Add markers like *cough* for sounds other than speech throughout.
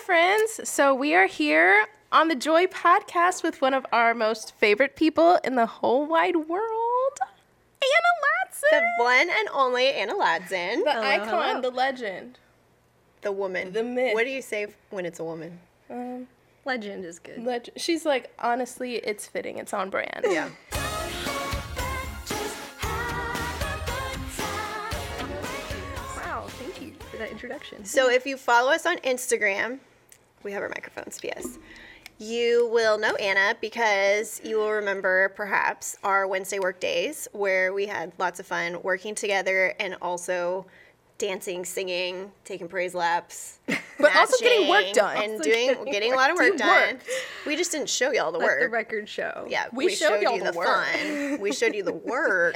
friends. So we are here on the Joy podcast with one of our most favorite people in the whole wide world, Anna The one and only Anna Latson, The the, icon, hello. the legend. The woman. The myth. What do you say when it's a woman? Um, Legend is good. leg- she's like, honestly, it's fitting. It's on brand. Yeah. *laughs* Wow, thank you for that introduction. So if you follow us on Instagram, we have our microphones, yes. You will know Anna because you will remember perhaps our Wednesday work days where we had lots of fun working together and also dancing, singing, taking praise laps. But also getting work done. And doing *laughs* getting getting a lot of work done. worked. We just didn't show y'all the Let work. the record show. Yeah, We showed y'all you the the, work. fun. We showed you the *laughs* work,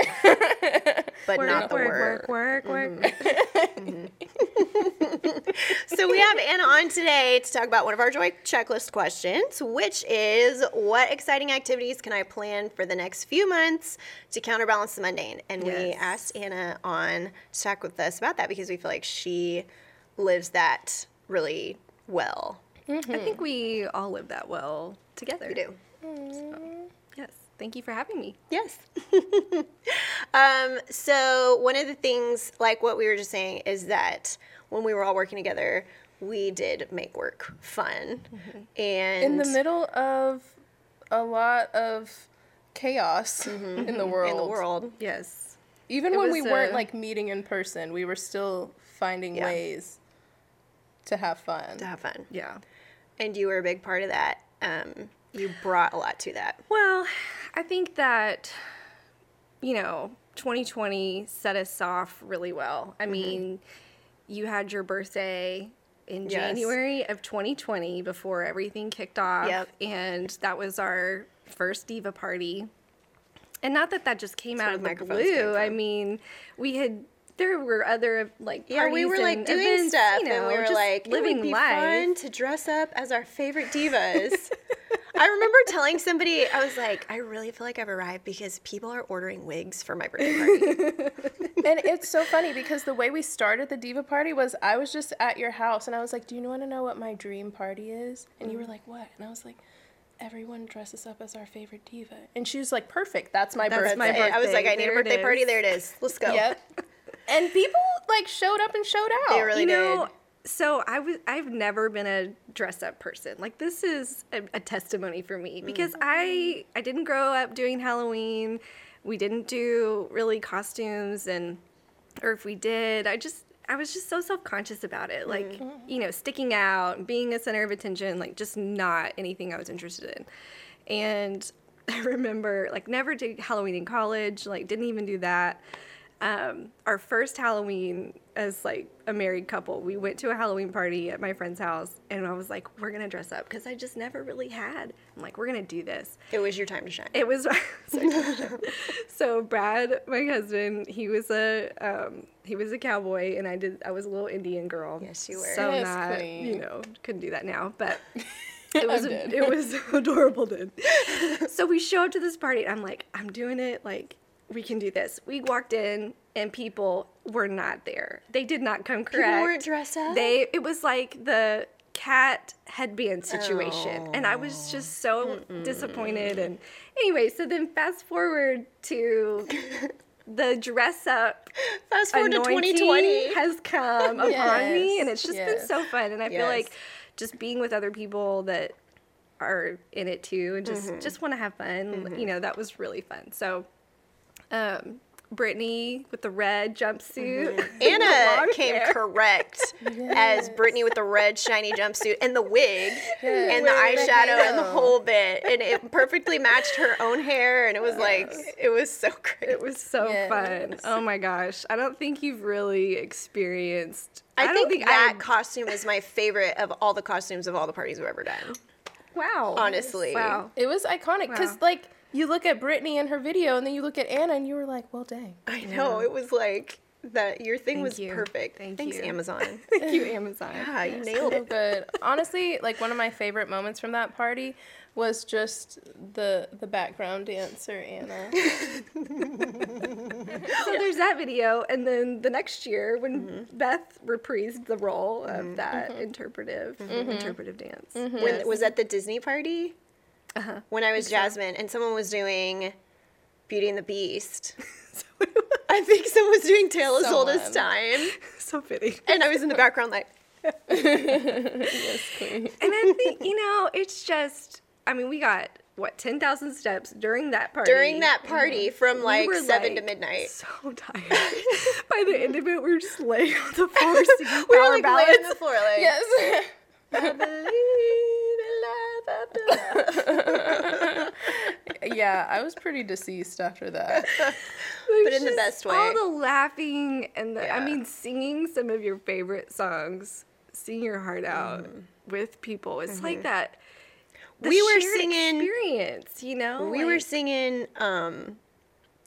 but Work, not the work, work. work, work, work. Mm-hmm. Mm-hmm. *laughs* So we have Anna on today to talk about one of our joy checklist questions, which is what exciting activities can I plan for the next few months to counterbalance the mundane? And we asked Anna on to talk with us about that because we feel like she lives that really well. Mm-hmm. I think we all live that well together. We do. Yes. Thank you for having me. Yes. *laughs* um, so one of the things, like what we were just saying, is that when we were all working together, we did make work fun. Mm-hmm. And In the middle of a lot of chaos mm-hmm. in the world. in the world. Yes. Even It when we was, weren't like meeting in person, we were still finding Yeah. ways to have fun. to have fun. Yeah. And you were a big part of that. Um, you brought a lot to that. Well, I think that, you know, 2020 set us off really well. I mean, you had your birthday in Yes. January of 2020 before everything kicked off. Yep. And that was our first Diva party. And not that that just came That's out of the the microphones came blue. I mean, we had. There were other like Yeah, we were like doing events, stuff, you know, and we were just like, living it would be life. fun to dress up as our favorite divas. *laughs* I remember telling somebody, I was like, I really feel like I've arrived because people are ordering wigs for my birthday party. *laughs* and it's so funny because the way we started the diva party was I was just at your house and I was like, "Do you want to know what my dream party is?" And you were mm-hmm. like, "What?" And I was like, "Everyone dresses up as our favorite diva." And she was like, "Perfect. That's my That's birthday." my I was like, birthday. I need a There it birthday party. There it is. Let's go. Yep. *laughs* and people like showed up and showed out. They really you know, did. so I was I've never been a dress up person. Like this is a, a testimony for me because Mm. I I didn't grow up doing Halloween. We didn't do really costumes and or if we did, I just I was just so self-conscious about it. Like, Mm-hmm. you know, sticking out, being a center of attention, like just not anything I was interested in. And *laughs* I remember like never did Halloween in college, like didn't even do that um, our first Halloween as like a married couple, we went to a Halloween party at my friend's house, and I was like, "We're gonna dress up," because I just never really had. I'm like, "We're gonna do this." It was your time to shine. It was *laughs* so Brad, my husband, he was a um, he was a cowboy, and I did. I was a little Indian girl. Yes, you were. So Yes, not, queen. you know, couldn't do that now, but. *laughs* It was it was *laughs* adorable, dude. so we show up to this party. and I'm like, I'm doing it. Like, we can do this. We walked in, and people were not there. They did not come correct. People weren't dressed up. They. It was like the cat headband situation, and I was just so oh. disappointed. And anyway, so then fast forward to *laughs* the dress up Fast forward to 2020. has come upon me, and it's just yes. been so fun. And I feel like just being with other people that are in it too, and just mm-hmm. just want to have fun. You mm-hmm. know, that was really fun. So, um, Brittany with the red jumpsuit, *laughs* the Anna long came hair. correct *laughs* as Brittany with the red shiny jumpsuit and the wig and the With the eyeshadow and the halo. whole bit, and it perfectly matched her own hair, and it was like it was so *laughs* great. It was so Yes. fun. Oh my gosh. I don't think you've really experienced. I, don't think, that I- costume is my favorite of all the costumes of all the parties we've ever done. wow. honestly. Wow. It was iconic because Wow. like you look at Brittany and her video, and then you look at Anna, and you were like, "Well, dang." I know it was like That your thing Thank was you. perfect. Thank Thanks, you. Amazon. *laughs* Thank you, Amazon. yeah, you *laughs* nailed so it. good. Honestly, like one of my favorite moments from that party was just the the background dancer Anna. *laughs* So there's that video, and then the next year when mm-hmm. Beth reprised the role of mm-hmm. that mm-hmm. interpretive interpretive dance. When was at the Disney party? Uh-huh. When I was Jasmine and someone was doing Beauty and the Beast. *laughs* so, I think someone was doing Tale as Old as Time. *laughs* so fitting. And I was in the background like, yes, queen. *laughs* And I think you know, it's just. I mean, we got what ten thousand steps during that party. during that party from We like were, 7 to midnight. So tired. By the end of it, we were just laying on the floor singing We were like laying on the floor like, Yes. I believe love yeah, I was pretty deceased after that. *laughs* But in the best way. All the laughing and the, I mean, singing some of your favorite songs, singing your heart out Mm-hmm. with people. It's like that. the We were singing- experience, you know. We were singing um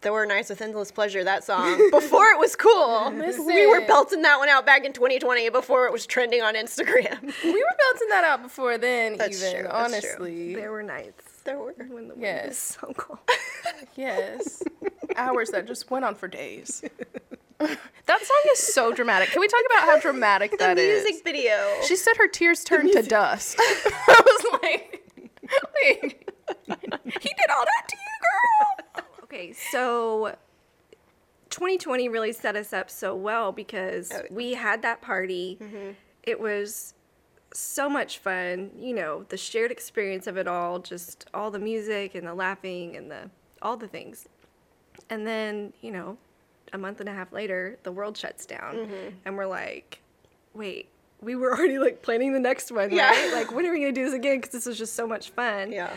There Were Nights with Endless Pleasure, that song, *laughs* before it was cool. we were belting that one out back in 2020 before it was trending on Instagram. *laughs* We were belting that out before then, That's even true, that's true. honestly. There were nights there were. when the wind Yes. was so cold. *laughs* Yes. Hours that just went on for days. that song is so dramatic. Can we talk about how dramatic The that is? music video. She said her tears turned to dust. I was like, like, he did all that to you, girl. Okay, so 2020 really set us up so well because Oh. we had that party. Mm-hmm. It was so much fun, you know, the shared experience of it all, just all the music and the laughing and the all the things. And then, you know, a month and a half later, the world shuts down Mm-hmm. and we're like, "Wait, we were *laughs* already like planning the next one, Yeah. right? Like when are we going to do this again because this was just so much fun." yeah.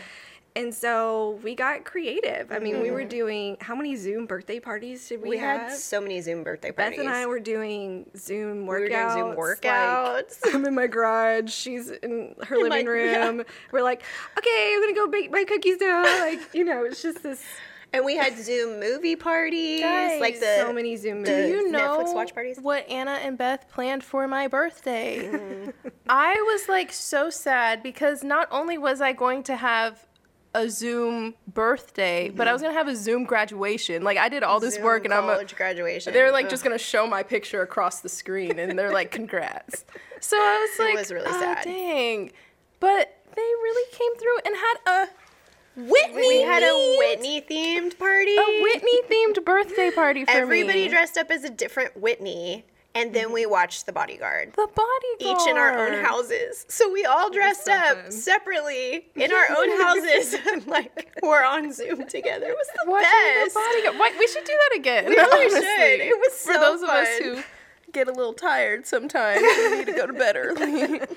And so we got creative. I mean, we were doing how many Zoom birthday parties did we, Mm-hmm. We had so many Zoom birthday parties. Beth and I were doing Zoom workouts. We were doing Zoom like, workouts. *laughs* I'm in my garage. She's in her *laughs* In my- living room. We're like, okay, I'm gonna go bake my cookies now. Like, you know, it's just this *laughs* and we had Zoom movie parties. like the so many Zoom the- movies. Do you know Netflix watch parties? what Anna and Beth planned for my birthday? Mm-hmm. I was like so sad because not only was I going to have a Zoom birthday, but I was mm-hmm. gonna have a Zoom graduation. Like I did all this Zoom work, and I'm a, college graduation. they're like Ugh. just gonna show my picture across the screen, and they're like, "Congrats." So I was *laughs* like, it was really "Oh, sad." Dang, but they really came through and had a Whitney. we had a Whitney themed party. a Whitney themed birthday party for Everybody me. Everybody dressed up as a different Whitney, and then we mm-hmm. watched The Bodyguard. the bodyguard. Each in our own houses. So we all dressed so up fun. separately in our own *laughs* houses *laughs* and like we're on Zoom together. It was the Watching best. the bodyguard. Why, we should do that again. We really honestly. should. It was so for those of us who get a little tired sometimes. we need to go to bed early. *laughs*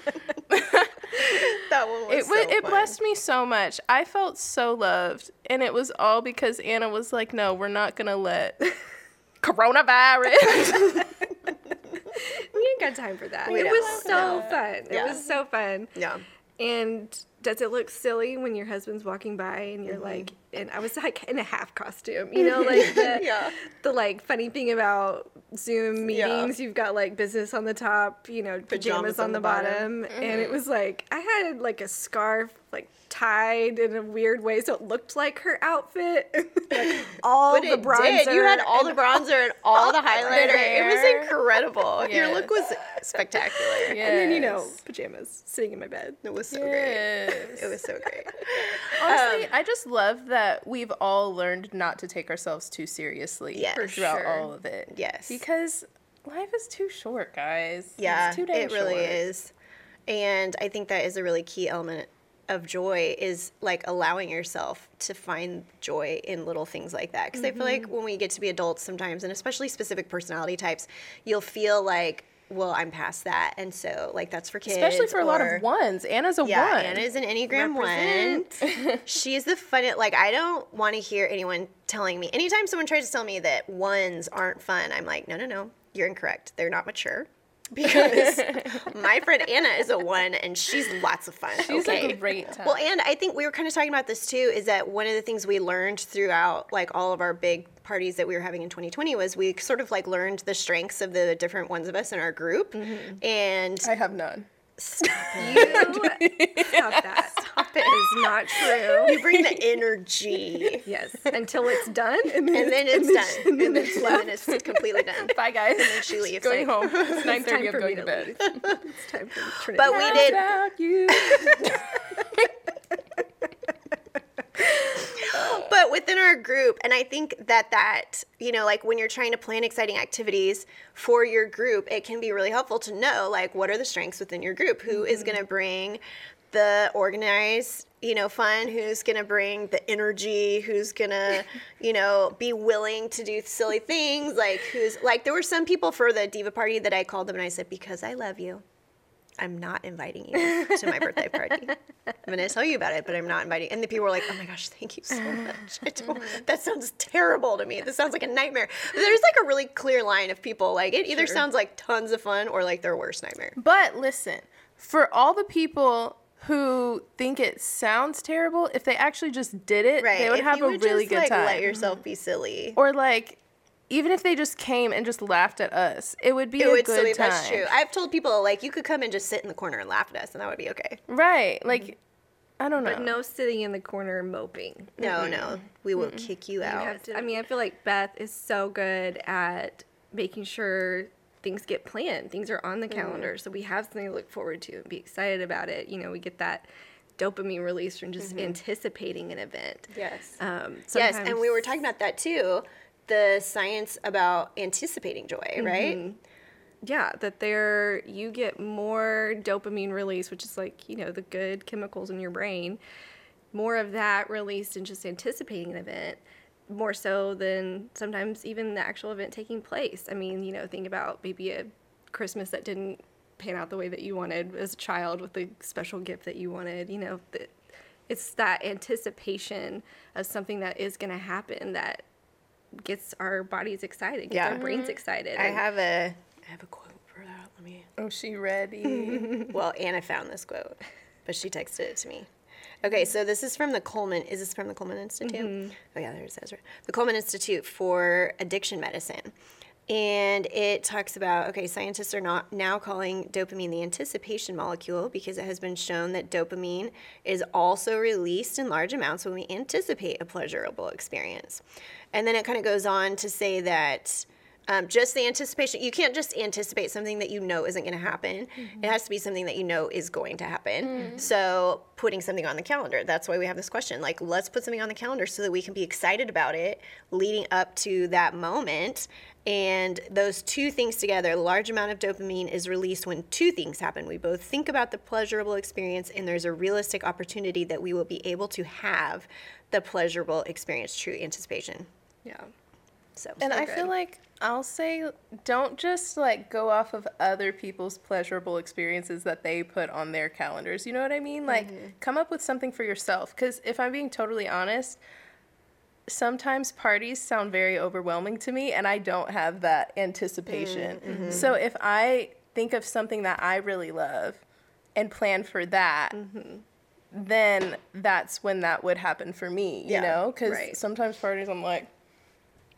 That one was it so it fun. blessed me so much. I felt so loved, and it was all because Anna was like, "No, we're not gonna let coronavirus." *laughs* we ain't got time for that. We it don't. was so No. fun. It was so fun. Yeah. And does it look silly when your husband's walking by and you're Mm-hmm. like, and I was *laughs* like in a half costume, you know, like *laughs* the, Yeah. the like funny thing about Zoom Yeah. meetings, you've got like business on the top, you know, pajamas, on, the bottom, and Mm-hmm. it was like I had like a scarf like tied in a weird way, so it looked like her outfit, *laughs* like all But the it bronzer. did. You had all the bronzer and all the highlighter. It was hair. incredible. Your look was spectacular. and then you know pajamas sitting in my bed. It was so great. It was so great. Honestly, Um, I just love that we've all learned not to take ourselves too seriously Yeah, throughout sure. all of it. Yes. Because life is too short, guys. Yeah, it's too dang it really short. is. And I think that is a really key element of joy is like allowing yourself to find joy in little things like that. Because I feel like Mm-hmm. when we get to be adults sometimes, and especially specific personality types, you'll feel like, well, I'm past that. And so, like, that's for kids. Especially for a lot of ones. Anna's a one. Yeah, one. Anna's an Enneagram one. *laughs* She's the fun. Like, I don't want to hear anyone telling me. Anytime someone tries to tell me that ones aren't fun, I'm like, no, no, no, you're incorrect. They're not mature. Because *laughs* my friend Anna is a one and she's lots of fun. She's okay? a great time. Well, and I think we were kind of talking about this too is that one of the things we learned throughout like all of our big parties that we were having in 2020 was we sort of like learned the strengths of the different ones of us in our group. Mm-hmm. And I have none. Stop you *laughs* *laughs* stop that. Stop it. It's not true. you bring the energy. Yes, until it's done, and And then it's done. And then, it's, and then it's completely done. *laughs* Bye, guys. And then she leaves, Going like- home. It's nine thirty. I'm going me to bed. It's time for Trinity. But we did Without you. But within our group and i think that that you know like when you're trying to plan exciting activities for your group it can be really helpful to know like what are the strengths within your group? Who is mm-hmm. going to bring the organized you know fun? Who's going to bring the energy? Who's going *laughs* to you know be willing to do silly things? Like who's like there were some people for the diva party that i called them and i said because i love you I'm not inviting you to my birthday party. I'm going to tell you about it, but I'm not inviting. And the people were like, "Oh my gosh, thank you so much." I don't, *laughs* that sounds terrible to me. This sounds like a nightmare. There's like a really clear line of people. Like it either sounds like tons of fun or like their worst nightmare. But listen, for all the people who think it sounds terrible, if they actually just did it, Right? they would If have a would really just, good like, time. Let yourself be silly. or like, even if they just came and just laughed at us, it would be It a would good silly. time. That's true. I've told people like you could come and just sit in the corner and laugh at us, and that would be okay. Right? Like, I don't know. but no sitting in the corner moping. No, no, we will kick you You out. have to- I mean, I feel like Beth is so good at making sure things get planned, things are on the calendar, so we have something to look forward to and be excited about it. You know, we get that dopamine release from just anticipating an event. Yes. Um, Yes, and we were talking about that too. The science about anticipating joy, right? Mm-hmm. yeah that there you get more dopamine release which is like you know the good chemicals in your brain more of that released in just anticipating an event more so than sometimes even the actual event taking place i mean you know think about maybe a christmas that didn't pan out the way that you wanted as a child with the special gift that you wanted you know it's that anticipation of something that is going to happen that gets our bodies excited gets Yeah. our brains excited I have a I have a quote for that. Let me Oh, she ready? *laughs* Well, Anna found this quote, but she texted it to me. Okay, so this is from the Coleman. Is this from the Coleman Institute? Mm-hmm. Oh yeah, there it says right. The Coleman Institute for Addiction Medicine. And it talks about okay, scientists are not now calling dopamine the anticipation molecule because it has been shown that dopamine is also released in large amounts when we anticipate a pleasurable experience. And then it kind of goes on to say that um, just the anticipation. You can't just anticipate something that you know isn't going to happen. It has to be something that you know is going to happen. So putting something on the calendar. That's why we have this question. Like, let's put something on the calendar so that we can be excited about it leading up to that moment. And those two things together, a large amount of dopamine is released when two things happen. We both think about the pleasurable experience, and there's a realistic opportunity that we will be able to have the pleasurable experience, true anticipation. yeah So, And I good. feel like I'll say don't just like go off of other people's pleasurable experiences that they put on their calendars. You know what I mean? Like mm-hmm. come up with something for yourself cuz if I'm being totally honest, sometimes parties sound very overwhelming to me and I don't have that anticipation. Mm, mm-hmm. So if I think of something that I really love and plan for that, mm-hmm. then that's when that would happen for me, you Yeah, know? Cuz right. sometimes parties I'm like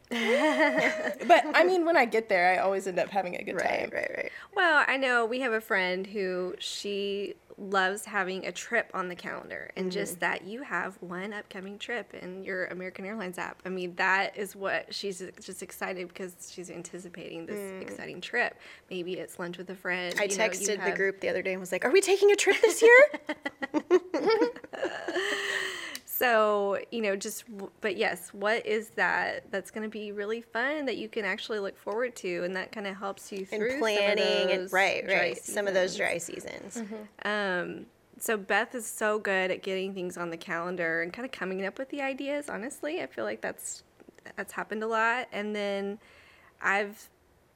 *laughs* but I mean, when I get there, I always end up having a good right, time. right, right. right. Well, I know we have a friend who she loves having a trip on the calendar and just mm-hmm. that you have one upcoming trip in your American Airlines app. I mean, that is what she's just excited because she's anticipating this mm. exciting trip. Maybe it's lunch with a friend. I you know, you texted the group the other day and was like, "Are we taking a trip this year?" *laughs* *laughs* So, you know, just, but yes, what is that that's going to be really fun that you can actually look forward to? And that kind of helps you and through some of planning and right, right. Some of those seasons. dry seasons. Um, so Beth is so good at getting things on the calendar and kind of coming up with the ideas. Honestly, I feel like that's that's happened a lot. And then I've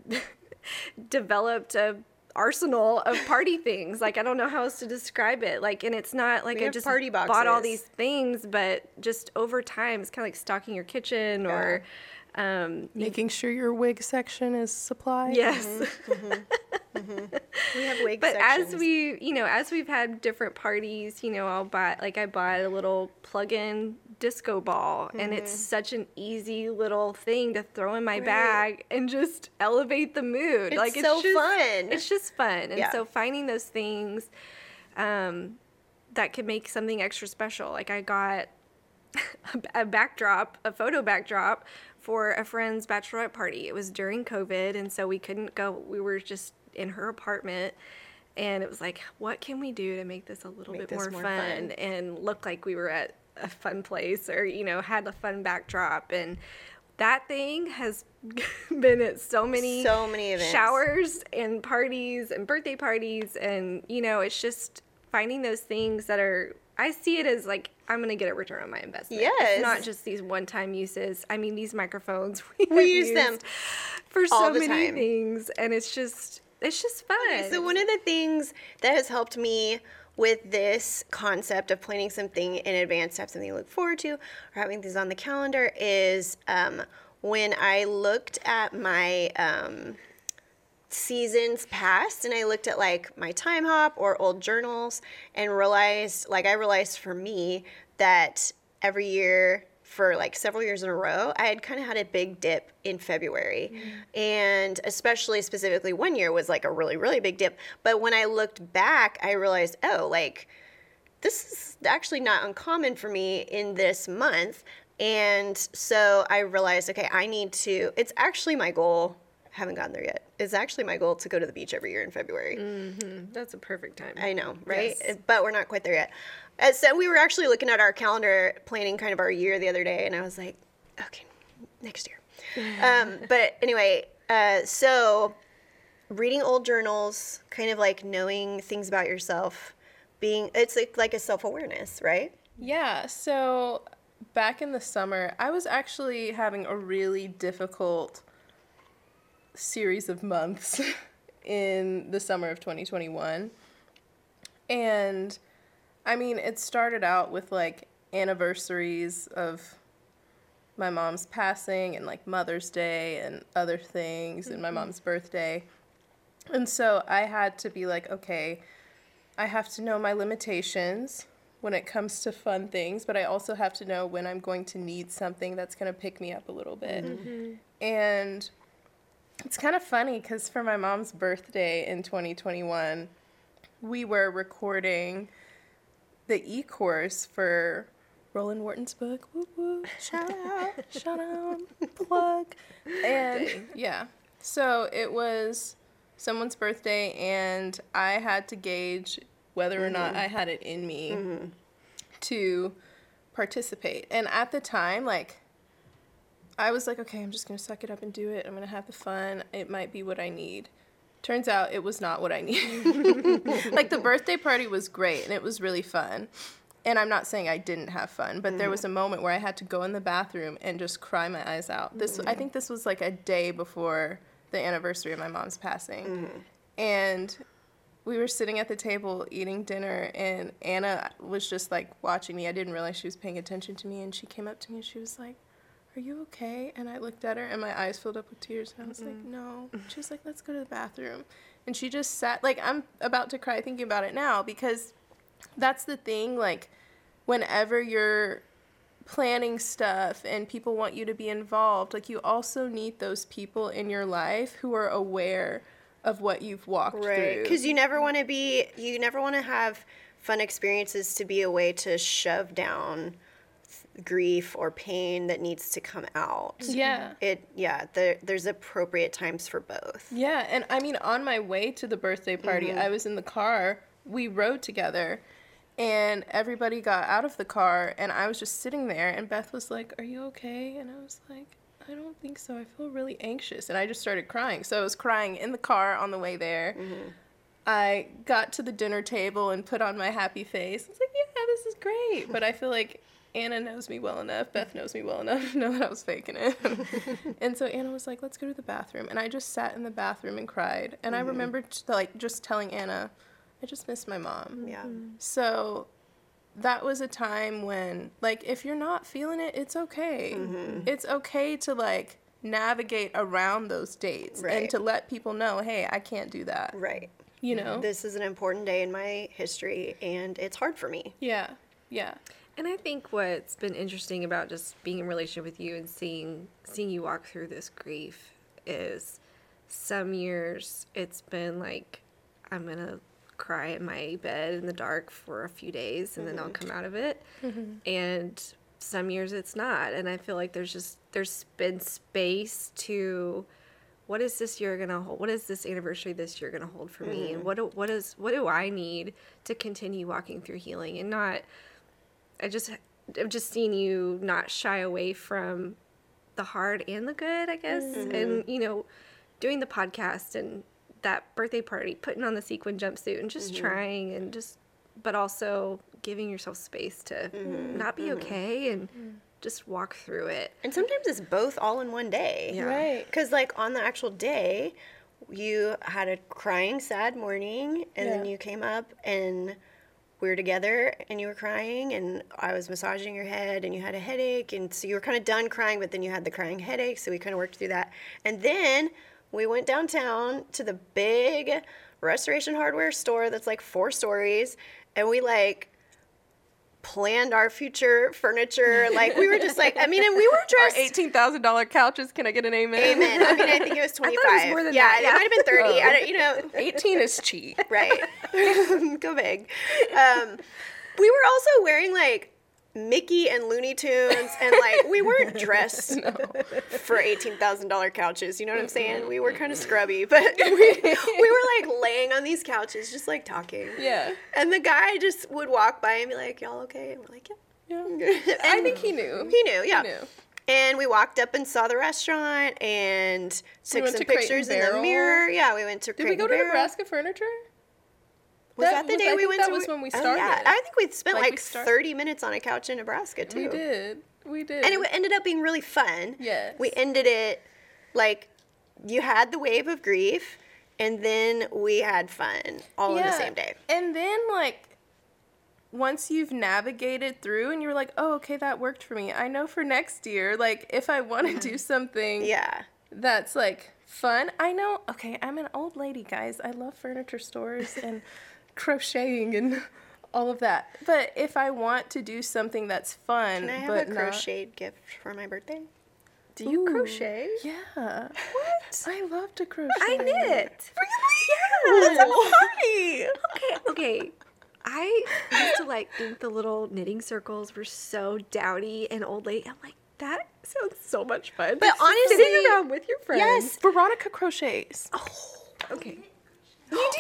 *laughs* developed a arsenal of party things. Like I don't know how else to describe it. Like, and it's not like We I just party bought all these things, but just over time, it's kind of like stocking your kitchen or. Um, Making sure your wig section is supplied. yes. We have *laughs* wig but sections. as we you know as we've had different parties you know i'll buy like i bought a little plug-in disco ball and it's such an easy little thing to throw in my Mm-hmm. Right. bag and just elevate the mood It's like it's so just, fun. it's just fun and Yeah. so finding those things um, that could make something extra special like i got *laughs* a backdrop, a photo backdrop for a friend's bachelorette party. It was during COVID, and so we couldn't go. We were just in her apartment, and it was like, what can we do to make this a little Make bit more, more fun, fun. and look like we were at a fun place or, you know, had a fun backdrop? And that thing has *laughs* been at so many So many events. showers and parties and birthday parties and you know it's just finding those things that are i see it as like i'm gonna get a return on my investment Yes. it's not just these one-time uses i mean these microphones *laughs* we, We use them for so the many time. things and it's just it's just fun So one of the things that has helped me with this concept of planning something in advance to have something to look forward to or having things on the calendar is um, when I looked at my um, seasons past and I looked at like my time hop or old journals and realized like I realized for me that every year for like several years in a row I had kind of had a big dip in February mm. and especially specifically one year was like a really really big dip but when I looked back I realized oh like this is actually not uncommon for me in this month. And so I realized, okay, I need to, it's actually my goal, haven't gotten there yet. It's actually my goal to go to the beach every year in February. Mm-hmm. that's a perfect time I know, right? Yes. But we're not quite there yet. Uh, so we were actually looking at our calendar, planning kind of our year the other day, and I was like, okay, next year. *laughs* um, but anyway, uh, so reading old journals, kind of like knowing things about yourself, being it's like like a self awareness, right? Yeah, so back in the summer, I was actually having a really difficult series of months *laughs* in the summer of 2021. And I mean, it started out with like anniversaries of my mom's passing and like Mother's Day and other things and my mm-hmm. mom's birthday. And so I had to be like, okay, I have to know my limitations when it comes to fun things, but I also have to know when I'm going to need something that's going to pick me up a little bit. Mm-hmm. And it's kind of funny because for my mom's birthday in 2021, we were recording the e course for Roland Wharton's book. Woo woo. Shout out. *laughs* shout out. Plug. And yeah. So it was someone's birthday, and I had to gauge whether or not mm-hmm. I had it in me mm-hmm. to participate. And at the time, like, I was like, okay, I'm just gonna suck it up and do it. I'm gonna have the fun. It might be what I need. Turns out it was not what I needed. *laughs* like the birthday party was great and it was really fun. And I'm not saying I didn't have fun, but there was a mm-hmm. moment where I had to go in the bathroom and just cry my eyes out. This I mm-hmm. think this was like a day before the anniversary of my mom's passing. Mm-hmm. And we were sitting at the table eating dinner and Anna was just like watching me. I didn't realize she was paying attention to me and she came up to me and she was like, "Are you okay?" And I looked at her and my eyes filled up with tears and I was like, "No." *laughs* She was like, "Let's go to the bathroom." And she just sat like I'm about to cry thinking about it now because that's the thing like whenever you're planning stuff and people want you to be involved like you also need those people in your life who are aware of what you've walked Right. through Because you never want to be, you never want to have fun experiences to be a way to shove down grief or pain that needs to come out. yeah It, yeah, there, there's appropriate times for both. Yeah, and I mean, on my way to the birthday party, mm-hmm. I was in the car. We rode together, and everybody got out of the car, and I was just sitting there. And Beth was like, "Are you okay?" And I was like, "I don't think so. I feel really anxious." And I just started crying. So I was crying in the car on the way there. Mm-hmm. I got to the dinner table and put on my happy face. I was like, "Yeah, this is great." But I feel like Anna knows me well enough. Beth knows me well enough to know that I was faking it. *laughs* and so Anna was like, "Let's go to the bathroom." And I just sat in the bathroom and cried. And I mm-hmm. remember t- like just telling Anna, "I just miss my mom." Yeah. Mm. So that was a time when like if you're not feeling it, it's okay. Mm-hmm. It's okay to like navigate around those dates Right. and to let people know, hey, I can't do that. Right. You know? This is an important day in my history, and it's hard for me. yeah. Yeah. And I think what's been interesting about just being in relationship with you and seeing seeing you walk through this grief is some years it's been like I'm gonna cry in my bed in the dark for a few days and then I'll mm-hmm. come out of it. Mm-hmm. And some years it's not. And I feel like there's just there's been space to what is this year gonna hold? What is this anniversary this year gonna hold for me? And mm-hmm. what do, what is what do I need to continue walking through healing and not I just I've just seen you not shy away from the hard and the good, I guess. Mm-hmm. And you know, doing the podcast and that birthday party, putting on the sequin jumpsuit and just mm-hmm. trying and just but also giving yourself space to mm-hmm. not be okay and just walk through it. And sometimes it's both all in one day. Yeah. Right. Because, like, on the actual day, you had a crying, sad morning, and then you came up and we were together and you were crying, and I was massaging your head, and you had a headache. And so you were kind of done crying, but then you had the crying headache. So we kind of worked through that. And then we went downtown to the big restoration hardware store that's like four stories, and we like planned our future furniture. Like we were just like, I mean, and we *laughs* were dressed Our eighteen thousand dollar couches. Can I get an amen? Amen. I mean, I think it was *laughs* twenty it five. was more than yeah, yeah. it might have been thirty. I don't, you know, Eighteen is cheap. *laughs* right? Go big. Um, we were also wearing like Mickey and Looney Tunes, and like we weren't *laughs* dressed for eighteen thousand dollar couches. You know what I'm saying? We were kind of scrubby, but *laughs* we, we were like laying on these couches, just like talking. Yeah. And the guy just would walk by and be like, "Y'all okay?" And we're like, "Yeah." Yeah. *laughs* I think he knew. He knew, yeah. knew. And we walked up and saw the restaurant and took went some to pictures in the mirror. Yeah, we went to Did Crate we go to. Nebraska Furniture? Was That that, the was- day I we think went to? was when we Oh, yeah. I think we spent Like, we start- 30 minutes on a couch in Nebraska too. We did. We did. And it ended up being really fun. Yes. We ended it like you had the wave of grief and then we had fun all in the same day. And then like once you've navigated through and you're like, oh, okay, that worked for me. I know for next year, like if I want to mm-hmm. do something Yeah. that's like fun, I know. Okay, I'm an old lady, guys. I love furniture stores and crocheting and *laughs* all of that. But if I want to do something that's fun, Can I have but a not- crocheted gift for my birthday? Do you Ooh. crochet? Yeah. What? I love to crochet. I knit. Really? Yeah. That's a party. okay, okay. I used to like think the little knitting circles were so dowdy and old lady. I'm like, that sounds so much fun. But Just sitting honestly, around with your friends. Yes. Veronica crochets. Oh, Okay. *gasps* You do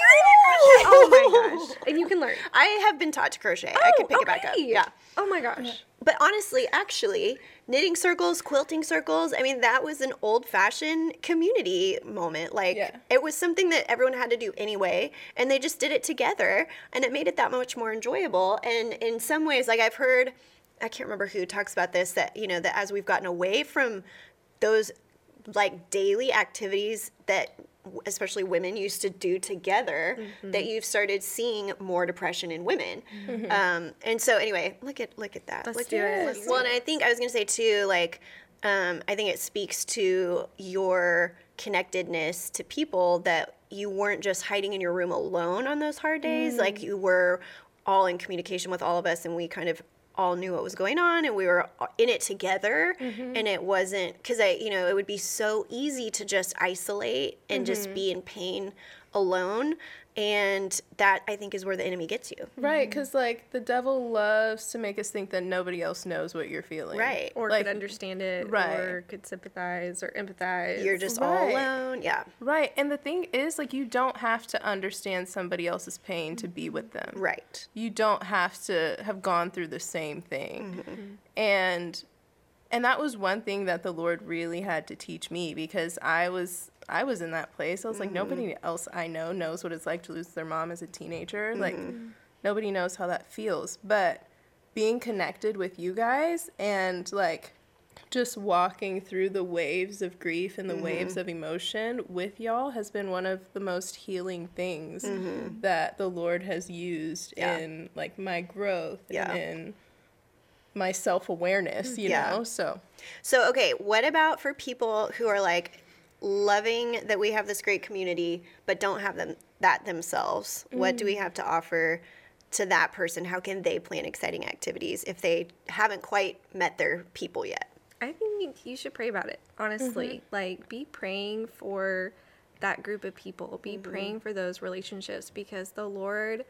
oh, *laughs* oh my *laughs* gosh. And you can learn. I have been taught to crochet. I oh, can pick it back up. okay. Yeah. Oh my gosh. But honestly, actually, knitting circles, quilting circles, I mean, that was an old fashioned community moment. Like, Yeah. it was something that everyone had to do anyway, and they just did it together, and it made it that much more enjoyable. And in some ways, like, I've heard, I can't remember who talks about this, that, you know, that as we've gotten away from those like daily activities that especially women used to do together that you've started seeing more depression in women. Um, and so anyway look at look at that. Let's look do at it. let's- well and i think i was going to say too like um, i think it speaks to your connectedness to people that you weren't just hiding in your room alone on those hard days. Like you were all in communication with all of us and we kind of all knew what was going on and we were in it together mm-hmm. and it wasn't because i you know it would be so easy to just isolate and just mm-hmm. be in pain alone and that i think is where the enemy gets you Right, because like the devil loves to make us think that nobody else knows what you're feeling. Right. Or like, could understand it. right. Or could sympathize or empathize. you're just all alone yeah Right, and the thing is, like, you don't have to understand somebody else's pain to be with them. right You don't have to have gone through the same thing. Mm-hmm. And and that was one thing that the Lord really had to teach me because I was I was in that place. I was like, Mm-hmm. nobody else I know knows what it's like to lose their mom as a teenager. Like, Mm-hmm. nobody knows how that feels. But being connected with you guys and like just walking through the waves of grief and the waves of emotion with y'all has been one of the most healing things that the Lord has used Yeah. in like my growth Yeah. and in my self-awareness, you Yeah. know? So, So, okay, what about for people who are like loving that we have this great community, but don't have them that themselves? What do we mm. have to offer to that person? How can they plan exciting activities if they haven't quite met their people yet? I think you should pray about it, honestly. Mm-hmm. Like, be praying for that group of people, be mm-hmm. praying for those relationships because the Lord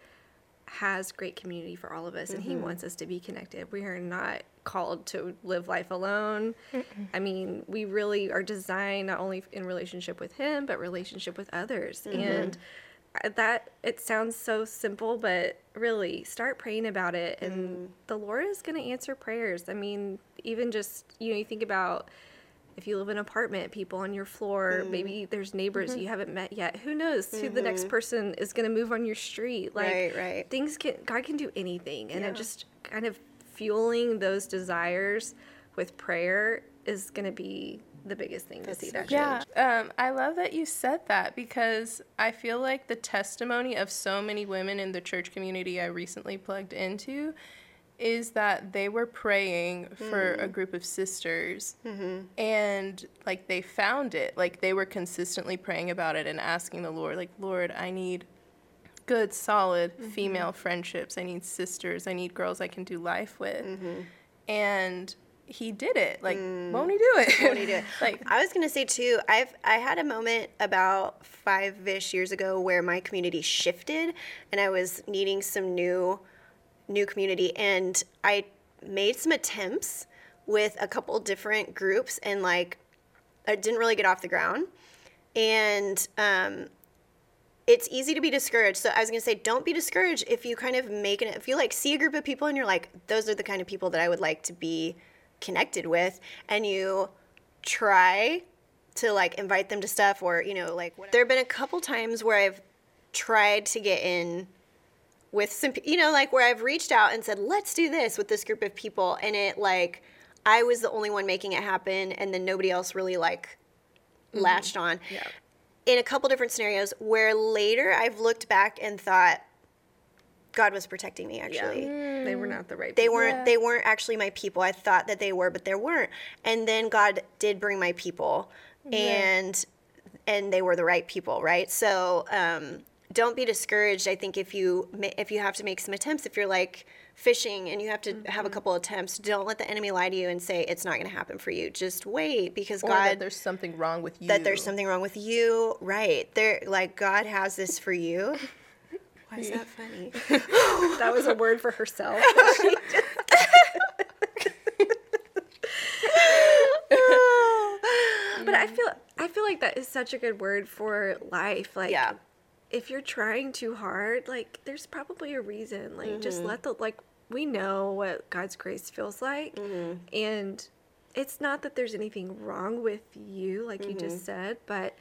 has great community for all of us and He mm-hmm. wants us to be connected. We are not called to live life alone. I mean, we really are designed not only in relationship with Him, but relationship with others. Mm-hmm. And uh, that it sounds so simple, but really start praying about it, and mm. the Lord is going to answer prayers. I mean, even just you know, you think about if you live in an apartment, people on your floor, mm-hmm. maybe there's neighbors mm-hmm. you haven't met yet. Who knows who the next mm-hmm. person is going to move on your street? Like Right, right. things can God can do anything, and Yeah. it just kind of fueling those desires with prayer is going to be the biggest thing to see so that yeah, change. um, I love that you said that because I feel like the testimony of so many women in the church community I recently plugged into is that they were praying for a mm. group of sisters mm-hmm. and like they found it. Like they were consistently praying about it and asking the lord like lord i need good solid mm-hmm. female friendships. I need sisters. I need girls i can do life with. Mm-hmm. And he did it. Like mm. won't he do it? Won't he do it? *laughs* like I was gonna say too. I've I had a moment about five ish years ago where my community shifted, and I was needing some new, new community, and I made some attempts with a couple different groups, and like, I didn't really get off the ground, and um, it's easy to be discouraged. So I was gonna say, don't be discouraged if you kind of make it. If you like see a group of people and you're like, those are the kind of people that I would like to be connected with, and you try to like invite them to stuff or you know like whatever. there have been a couple times where I've tried to get in with some you know like where I've reached out and said let's do this with this group of people and it like I was the only one making it happen and then nobody else really like latched on. Yeah. in a couple different scenarios where later I've looked back and thought God was protecting me actually. They were not the right they people. weren't Yeah. they weren't actually my people. I thought that they were but they weren't. And then god did bring my people and and they were the right people right? So um, don't be discouraged i think if you if you have to make some attempts if you're like fishing and you have to have a mm-hmm. couple attempts don't let the enemy lie to you and say it's not going to happen for you just wait because or god that there's something wrong with you that there's something wrong with you right there like god has this for you *laughs* why is that funny *laughs* That was a word for herself. *laughs* but I feel I feel like that is such a good word for life. Like Yeah. If you're trying too hard, like there's probably a reason. Like Mm-hmm. just let the like we know what God's grace feels like. Mm-hmm. And it's not that there's anything wrong with you, like you Mm-hmm. just said, but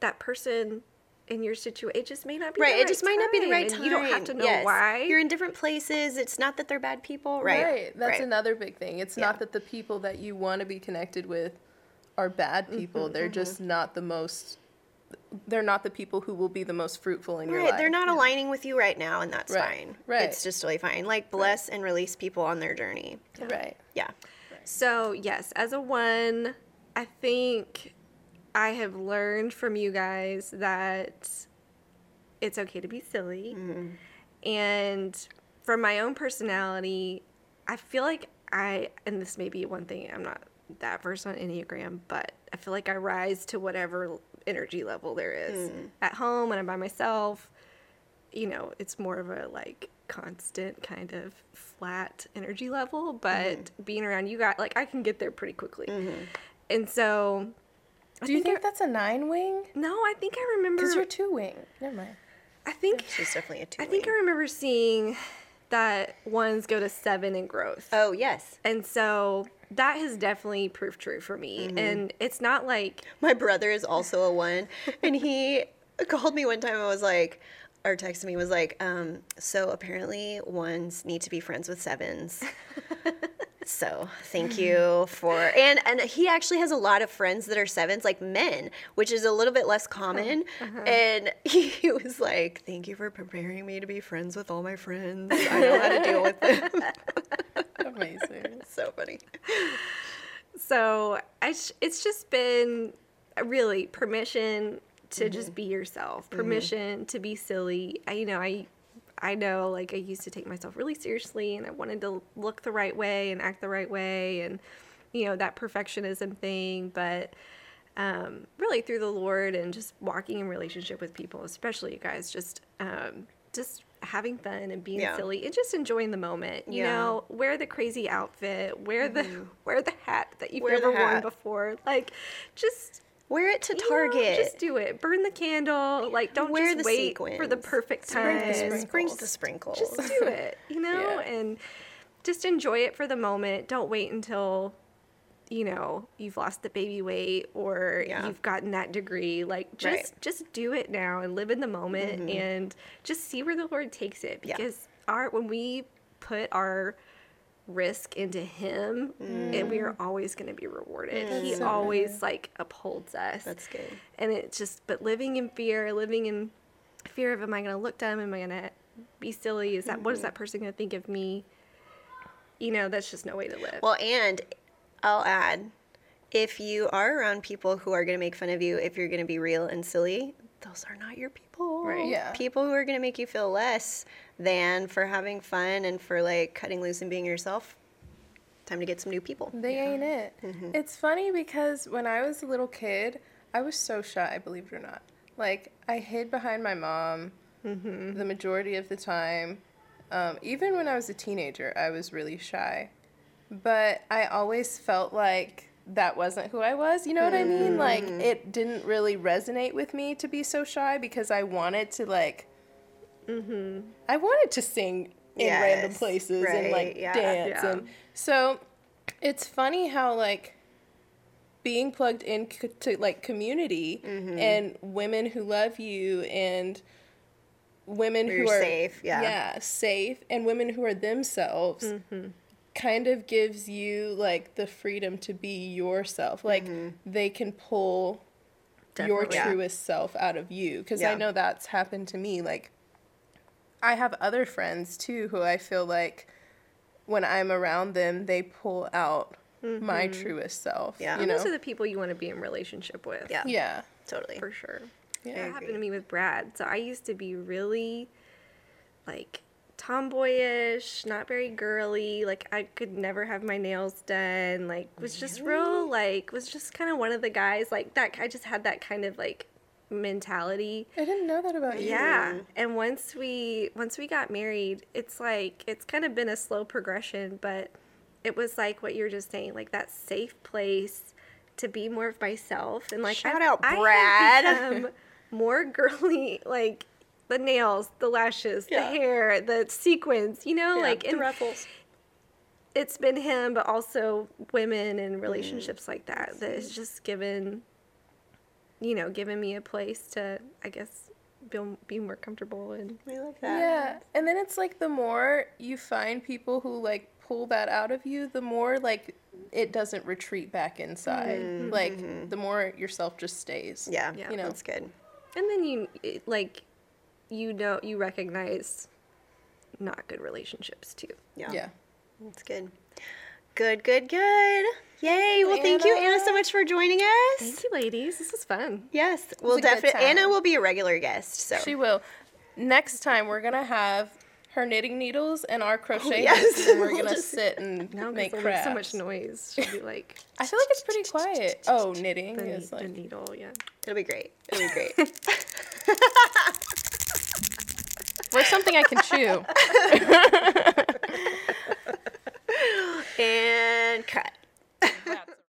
that person in your situation, it just may not be right the it just might not be the right and time You don't have to know Yes. why. you're in different places it's not that they're bad people right Right. That's right. another big thing. It's Yeah. not that the people that you want to be connected with are bad Mm-hmm, people. they're just not the most. They're not the people who will be the most fruitful in your right life. they're not aligning with you right now and that's Right, fine. right. it's just really fine. Like bless and release people on their journey. Right. yeah. So, yes, as a one, I think I have learned from you guys that it's okay to be silly. Mm-hmm. And from my own personality, I feel like I, and this may be one thing, I'm not that versed on Enneagram, but I feel like I rise to whatever energy level there is. Hmm. At home, when I'm by myself, you know, it's more of a like constant kind of flat energy level, but hmm. being around you guys, like I can get there pretty quickly. Mm-hmm. And so, Do you think think I- that's a nine wing? no, I think I remember. Because you're two wing. Never mind. I think she's definitely a two I think I remember seeing that ones go to seven in growth. oh yes And so that has definitely proved true for me. And it's not like my brother is also a one. And he *laughs* called me one time and was like or texted me was like um, so apparently ones need to be friends with sevens. *laughs* So thank you for and and he actually has a lot of friends that are sevens like men which is a little bit less common. and *laughs* he was like thank you for preparing me to be friends with all my friends. I know how to deal with them Amazing. *laughs* So funny. So I sh- it's just been really permission to just be yourself, permission to be silly. I, you know, I I know like I used to take myself really seriously and I wanted to look the right way and act the right way and you know that perfectionism thing, but um, really through the Lord and just walking in relationship with people, especially you guys, just um, just having fun and being Yeah. silly and just enjoying the moment. You Yeah. know, wear the crazy outfit, wear the mm-hmm. *laughs* wear the hat that you've Wear never worn before. Like, just Wear it to you know, Target. just do it. Burn the candle. Like, don't Wear just the wait for the sequins. perfect time. sprinkle. Sprinkle the sprinkles. Just do it. You *laughs* know, Yeah. and just enjoy it for the moment. Don't wait until you know you've lost the baby weight or Yeah. you've gotten that degree like just Right. Mm-hmm. just do it now and live in the moment and just see where the lord takes it Yeah. because our when we put our risk into him and we are always going to be rewarded he so always like upholds us That's good. and it's just but living in fear living in fear of am i going to look dumb am i going to be silly is that what is that person going to think of me you know that's just no way to live Well, and I'll add, if you are around people who are going to make fun of you, if you're going to be real and silly, those are not your people. Right. Yeah. People who are going to make you feel less than for having fun and for like cutting loose and being yourself. Time to get some new people. They ain't it. Mm-hmm. It's funny because when I was a little kid, I was so shy, believe it or not. Like, I hid behind my mom Mm-hmm. the majority of the time. Um, even when I was a teenager, I was really shy. But I always felt like that wasn't who I was. You know what I mean? Like, Mm-hmm. it didn't really resonate with me to be so shy because I wanted to, like, Mhm. I wanted to sing in random Yes, places and like yeah. dance Yeah. and so it's funny how like being plugged into like community Mm-hmm. and women who love you and women who are safe, yeah. yeah safe and women who are themselves Mm-hmm. Kind of gives you like the freedom to be yourself like Mm-hmm. they can pull your Definitely. Yeah. truest self out of you because Yeah. i know that's happened to me like i have other friends too who i feel like when i'm around them they pull out my truest self Mm-hmm. Yeah. you and know those are the people you want to be in relationship with Yeah. yeah Totally. for sure Yeah. that happened to me with brad so i used to be really like tomboyish not very girly like i could never have my nails done like was just real like was just kind of one of the guys like that i just had that kind of like mentality. I didn't know that about you. Yeah and once we once we got married it's like it's kind of been a slow progression but it was like what you're just saying like that safe place to be more of myself and like Shout out, I have Brad. become *laughs* more girly like the nails the lashes Yeah. the hair the sequins you know like the ruffles. it's been him but also women and mm. relationships like that that has just given you know given me a place to i guess be, be more comfortable and I love that. yeah and then it's like the more you find people who like pull that out of you the more like it doesn't retreat back inside mm-hmm. like mm-hmm. the more yourself just stays Yeah. Yeah. You know. That's good. and then you like you know you recognize not good relationships too Yeah. yeah That's good. Good, good, good. Yay. Well, thank you, Anna. Anna, so much for joining us. thank you ladies this is fun Yes. We'll definitely, Anna will be a regular guest. So, She will. Next time we're gonna have her knitting needles and our oh, crochet yes. and we're *laughs* gonna just- sit and now make make crafts. so much noise she'll be like I feel like it's pretty *laughs* quiet. *laughs* Oh, knitting the, is the like needle yeah it'll be great. It'll be great. Where's something I can chew? *laughs* and cut.